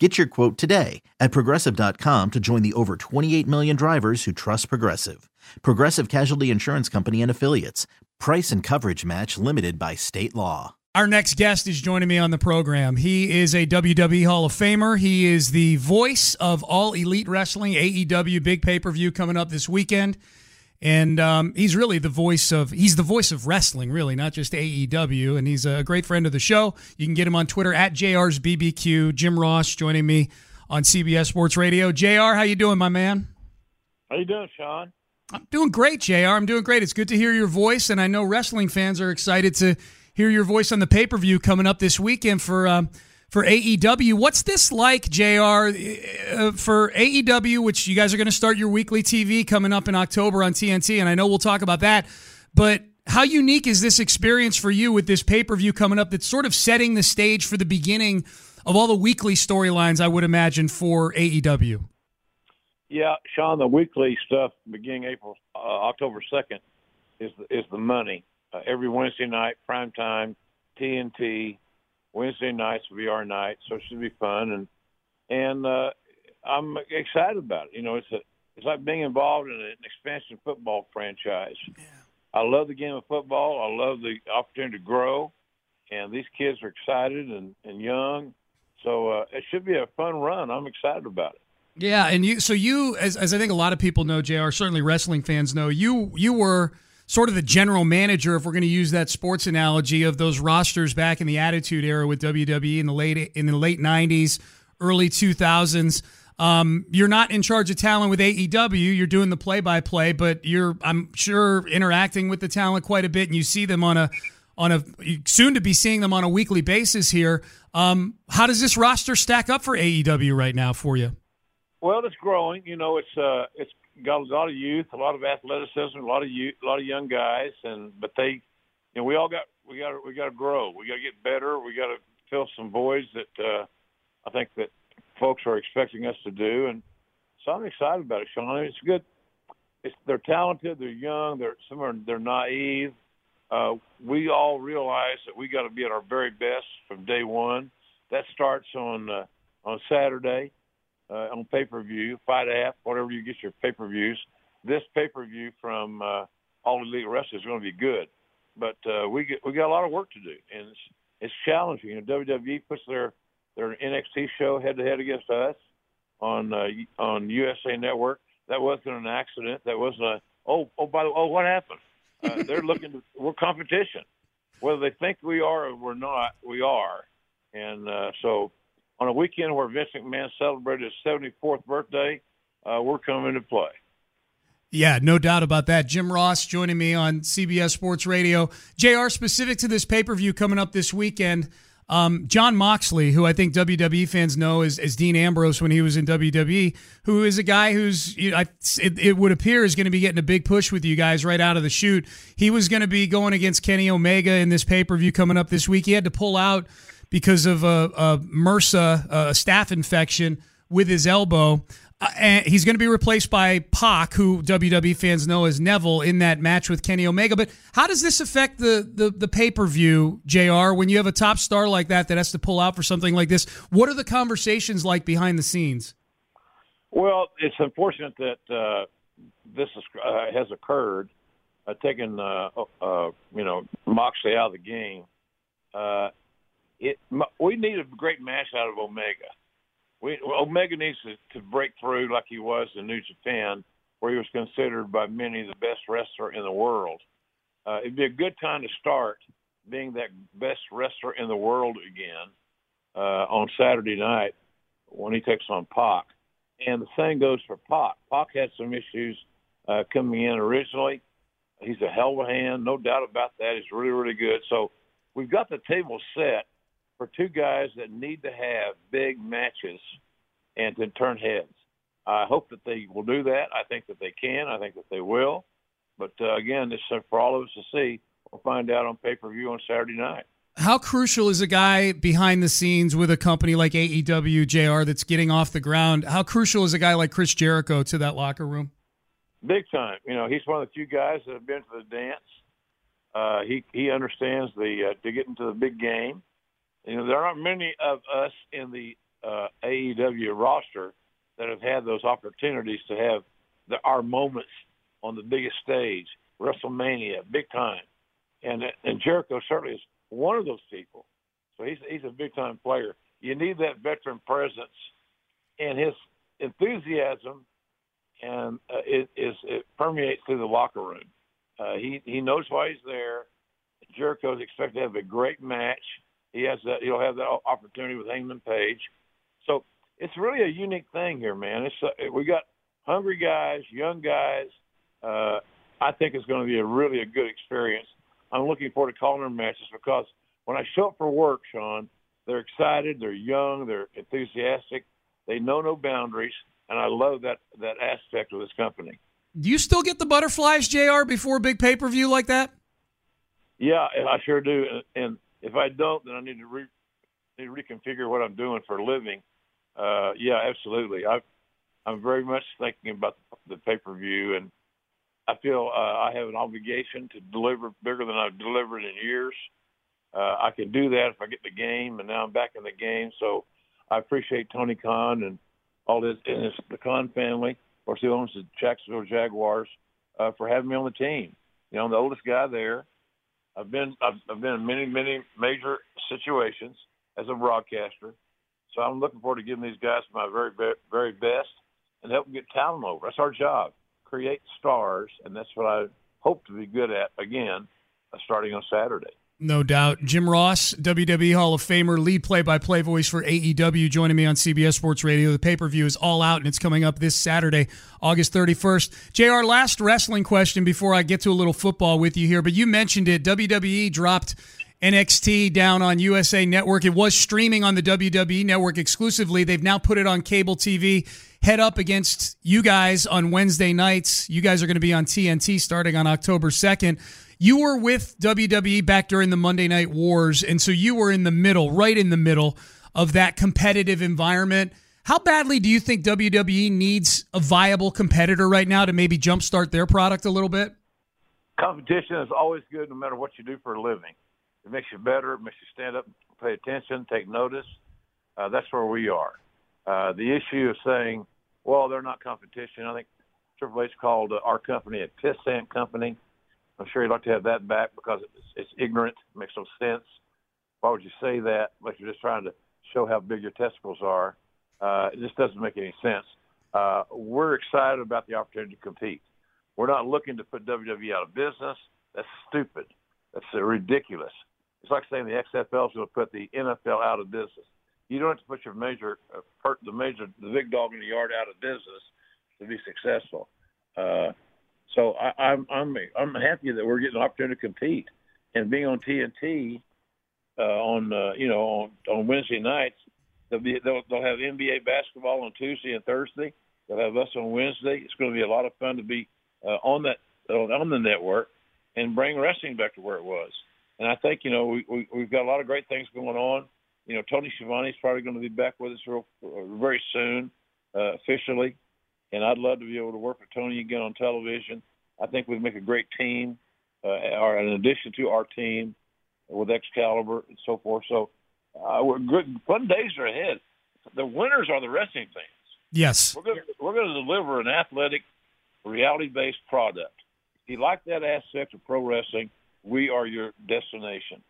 Get your quote today at progressive.com to join the over 28 million drivers who trust Progressive. Progressive Casualty Insurance Company and Affiliates. Price and coverage match limited by state law. Our next guest is joining me on the program. He is a WWE Hall of Famer. He is the voice of All Elite Wrestling, AEW big pay per view coming up this weekend. And um, he's really the voice of he's the voice of wrestling, really, not just AEW. And he's a great friend of the show. You can get him on Twitter at JR's BBQ. Jim Ross joining me on CBS Sports Radio. JR, how you doing, my man? How you doing, Sean? I'm doing great, JR. I'm doing great. It's good to hear your voice, and I know wrestling fans are excited to hear your voice on the pay per view coming up this weekend for um, for AEW. What's this like, JR, uh, for AEW, which you guys are going to start your weekly TV coming up in October on TNT, and I know we'll talk about that, but how unique is this experience for you with this pay per view coming up that's sort of setting the stage for the beginning of all the weekly storylines, I would imagine, for AEW? Yeah, Sean, the weekly stuff beginning April, uh, October 2nd is the, is the money. Uh, every Wednesday night, prime time, TNT. Wednesday nights will be our night, so it should be fun. And and uh, I'm excited about it. You know, it's a it's like being involved in an expansion football franchise. Yeah. I love the game of football. I love the opportunity to grow, and these kids are excited and, and young. So uh, it should be a fun run. I'm excited about it. Yeah, and you so you as as I think a lot of people know, JR. Certainly wrestling fans know you. You were sort of the general manager, if we're going to use that sports analogy, of those rosters back in the Attitude Era with WWE in the late in the late '90s, early 2000s. Um, you're not in charge of talent with AEW. You're doing the play-by-play, but you're, I'm sure, interacting with the talent quite a bit, and you see them on a on a soon to be seeing them on a weekly basis here. Um, how does this roster stack up for AEW right now for you? Well, it's growing. You know, it's uh, it's got a lot of youth, a lot of athleticism, a lot of youth, a lot of young guys, and but they, you know, we all got we got we got to grow. We got to get better. We got to fill some voids that uh, I think that folks are expecting us to do, and so I'm excited about it, Sean. It's good. It's they're talented. They're young. They're some are they're naive. Uh, we all realize that we got to be at our very best from day one. That starts on uh, on Saturday uh, on pay per view, FITE app, whatever you get your pay per views. This pay per view from uh, All Elite Wrestling is going to be good, but uh, we get we got a lot of work to do, and it's it's challenging. You know, WWE puts their their NXT show head to head against us on uh, on USA Network. That wasn't an accident. That wasn't a oh oh by the way, oh what happened? Uh, they're looking to we're competition. Whether they think we are or we're not, we are, and uh, so on a weekend where Vince McMahon celebrated his 74th birthday, uh, we're coming to play. Yeah, no doubt about that. Jim Ross joining me on CBS Sports Radio. JR, specific to this pay per view coming up this weekend, um, Jon Moxley, who I think WWE fans know as, as, Dean Ambrose when he was in WWE, who is a guy who's, you know, I, it, it, would appear, is going to be getting a big push with you guys right out of the chute. He was going to be going against Kenny Omega in this pay per view coming up this week. He had to pull out because of a, a MRSA, a staph infection with his elbow. Uh, and he's going to be replaced by Pac, who WWE fans know as Neville, in that match with Kenny Omega. But how does this affect the the, the pay per view, JR. When you have a top star like that that has to pull out for something like this, what are the conversations like behind the scenes? Well, it's unfortunate that uh, this is, uh, has occurred, uh, taking uh, you know Moxley out of the game it we need a great match out of Omega. We, Omega needs to, to break through like he was in New Japan, where he was considered by many the best wrestler in the world. Uh, it'd be a good time to start being that best wrestler in the world again uh, on Saturday night when he takes on Pac. And the same goes for Pac. Pac had some issues uh, coming in originally. He's a hell of a hand, no doubt about that. He's really, really good. So we've got the table set for two guys that need to have big matches and to turn heads. I hope that they will do that. I think that they can. I think that they will. But uh, again, it's uh, for all of us to see. We'll find out on pay per view on Saturday night. How crucial is a guy behind the scenes with a company like AEW JR that's getting off the ground? How crucial is a guy like Chris Jericho to that locker room? Big time. You know, he's one of the few guys that have been to the dance. Uh, he he understands the uh, to get into the big game. You know, there aren't many of us in the uh, AEW roster that have had those opportunities to have the, our moments on the biggest stage, WrestleMania, big time. And and Jericho certainly is one of those people. So he's he's a big time player. You need that veteran presence, and his enthusiasm and uh, it is it permeates through the locker room. Uh, he he knows why he's there. Jericho's expected to have a great match. He has that. He'll have that opportunity with Hangman Page. So it's really a unique thing here, man. It's uh, we got hungry guys, young guys. Uh, I think it's going to be a really a good experience. I'm looking forward to calling their matches because when I show up for work, Sean, they're excited, they're young, they're enthusiastic, they know no boundaries, and I love that that aspect of this company. Do you still get the butterflies, JR. Before a big pay per view like that? Yeah, I sure do. And if I don't, then I need to re- need to reconfigure what I'm doing for a living. Uh, yeah, absolutely. I I'm very much thinking about the, pay per view, and I feel uh, I have an obligation to deliver bigger than I've delivered in years. Uh, I can do that if I get the game, and now I'm back in the game. So I appreciate Tony Khan and all this and his, the Khan family, of course, he owns the Jacksonville Jaguars, uh, for having me on the team. You know, I'm the oldest guy there. I've been I've, I've been in many many major situations as a broadcaster, so I'm looking forward to giving these guys my very very best and help them get talent over. That's our job, create stars, and that's what I hope to be good at again, uh, starting on Saturday. No doubt. Jim Ross, WWE Hall of Famer, lead play by play voice for AEW, joining me on CBS Sports Radio. The pay per view is all out and it's coming up this Saturday, August 31st. JR, last wrestling question before I get to a little football with you here, but you mentioned it. WWE dropped NXT down on USA Network. It was streaming on the WWE Network exclusively. They've now put it on cable TV. Head up against you guys on Wednesday nights. You guys are going to be on TNT starting on October 2nd you were with WWE back during the Monday Night Wars, and so you were in the middle, right in the middle of that competitive environment. How badly do you think WWE needs a viable competitor right now to maybe jumpstart their product a little bit? Competition is always good no matter what you do for a living. It makes you better, it makes you stand up, pay attention, take notice. Uh, that's where we are. Uh, the issue of saying, well, they're not competition. I think Triple H called uh, our company a pissant company. I'm sure you'd like to have that back because it's, it's ignorant, it makes no sense. Why would you say that? Like you're just trying to show how big your testicles are. Uh, it just doesn't make any sense. Uh, we're excited about the opportunity to compete. We're not looking to put WWE out of business. That's stupid. That's ridiculous. It's like saying the XFL is going to put the NFL out of business. You don't have to put your major, uh, the major, the big dog in the yard out of business to be successful. Uh, so I, I'm I'm I'm happy that we're getting an opportunity to compete, and being on TNT uh, on uh, you know on, on Wednesday nights. They'll, be, they'll they'll have NBA basketball on Tuesday and Thursday. They'll have us on Wednesday. It's going to be a lot of fun to be uh, on that on the network and bring wrestling back to where it was. And I think you know we, we we've got a lot of great things going on. You know, Tony Schiavone is probably going to be back with us real, very soon, uh, officially and I'd love to be able to work with Tony again on television. I think we'd make a great team, uh, or in addition to our team with Excalibur and so forth. So, uh, we're good. Fun days are ahead. The winners are the wrestling fans. Yes, we're going we're going to deliver an athletic, reality-based product. If you like that aspect of pro wrestling, we are your destination.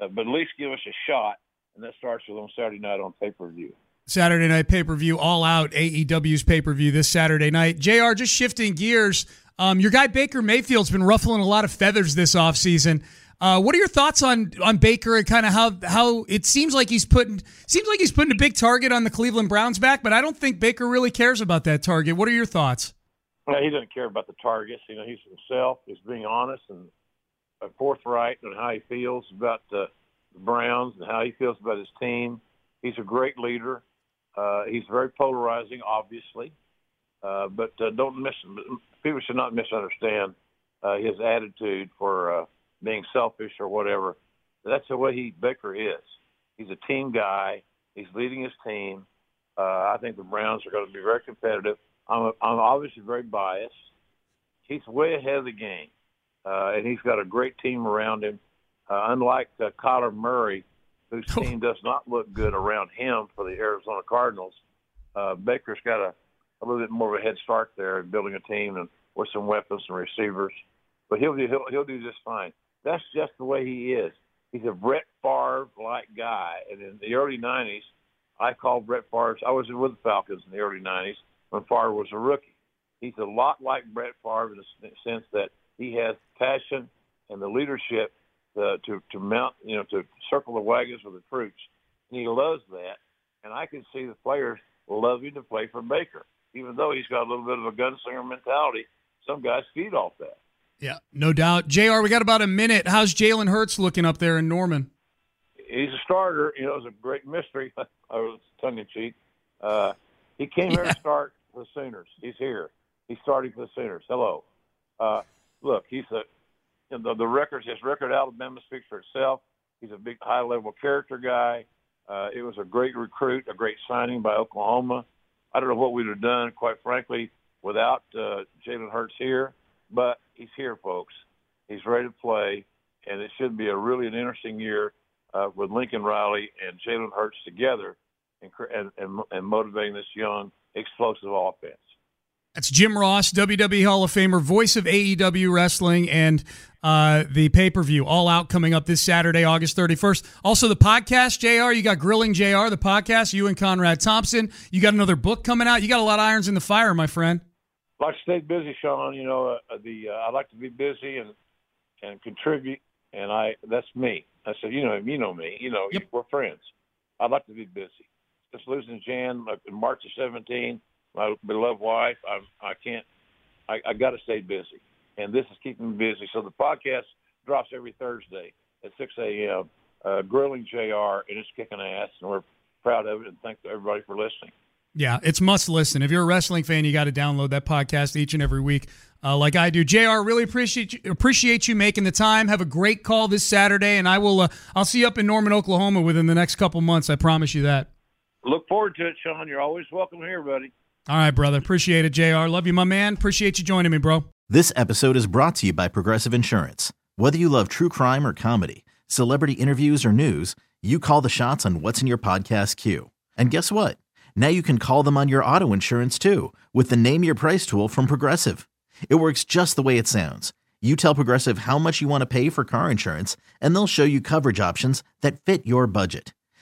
Uh, but at least give us a shot, and that starts with on Saturday night on pay-per-view. Saturday night pay per view, all out AEW's pay per view this Saturday night. JR, just shifting gears. Um, your guy Baker Mayfield's been ruffling a lot of feathers this offseason. Uh, what are your thoughts on on Baker and kind of how how it seems like he's putting seems like he's putting a big target on the Cleveland Browns back, but I don't think Baker really cares about that target. What are your thoughts? Well, he doesn't care about the targets. You know, he's himself. He's being honest and forthright on how he feels about the Browns and how he feels about his team. He's a great leader. Uh, he's very polarizing, obviously, uh, but uh, don't miss. People should not misunderstand uh, his attitude for uh, being selfish or whatever. That's the way he Baker is. He's a team guy. He's leading his team. Uh, I think the Browns are going to be very competitive. I'm, I'm obviously very biased. He's way ahead of the game, uh, and he's got a great team around him. Uh, unlike uh, Kyler Murray, whose team does not look good around him for the Arizona Cardinals, uh, Baker's got a, a little bit more of a head start there in building a team and with some weapons and receivers. But he'll do he'll, he'll do just fine. That's just the way he is. He's a Brett Favre like guy, and in the early '90s, I called Brett Favre. I was with the Falcons in the early '90s when Favre was a rookie. He's a lot like Brett Favre in the sense that he has passion and the leadership to, to to mount, you know, to circle the wagons with the troops, and he loves that. And I can see the players loving to play for Baker, even though he's got a little bit of a gunslinger mentality. Some guys feed off that. Yeah, no doubt. JR. We got about a minute. How's Jalen Hurts looking up there in Norman? He's a starter. You know, it's a great mystery. I was tongue in cheek. Uh, he came yeah. here to start the Sooners. He's here. He's starting for the Sooners. Hello. Uh, look, he's a the, the records. His record Alabama speaks for itself. He's a big, high level character guy. Uh, it was a great recruit, a great signing by Oklahoma. I don't know what we'd have done, quite frankly, without uh, Jalen Hurts here, but he's here, folks. He's ready to play, and it should be a really an interesting year uh, with Lincoln Riley and Jalen Hurts together and, and, and, and motivating this young, explosive offense. That's Jim Ross, WWE Hall of Famer, voice of AEW Wrestling, and uh, the pay per view All Out coming up this Saturday, August 31st. Also, the podcast, JR. You got Grilling JR, the podcast, you and Conrad Thompson. You got another book coming out. You got a lot of irons in the fire, my friend. I like to stay busy, Sean. You know, uh, the uh, I like to be busy and and contribute, and I that's me. I said, you know, you know me. You know, yep. we're friends. I'd like to be busy. Just losing Jan in March of 17 my beloved wife. I I can't. I, I got to stay busy, and this is keeping me busy. So the podcast drops every Thursday at 6 a.m. Uh, grilling JR and it's kicking ass, and we're proud of it. And thank everybody for listening. Yeah, it's must listen. If you're a wrestling fan, you got to download that podcast each and every week, uh, like I do. JR. Really appreciate you, appreciate you making the time. Have a great call this Saturday, and I will. Uh, I'll see you up in Norman, Oklahoma, within the next couple months. I promise you that. Look forward to it, Sean. You're always welcome here, buddy. All right, brother. Appreciate it, JR. Love you, my man. Appreciate you joining me, bro. This episode is brought to you by Progressive Insurance. Whether you love true crime or comedy, celebrity interviews or news, you call the shots on what's in your podcast queue. And guess what? Now you can call them on your auto insurance too with the Name Your Price tool from Progressive. It works just the way it sounds. You tell Progressive how much you want to pay for car insurance, and they'll show you coverage options that fit your budget.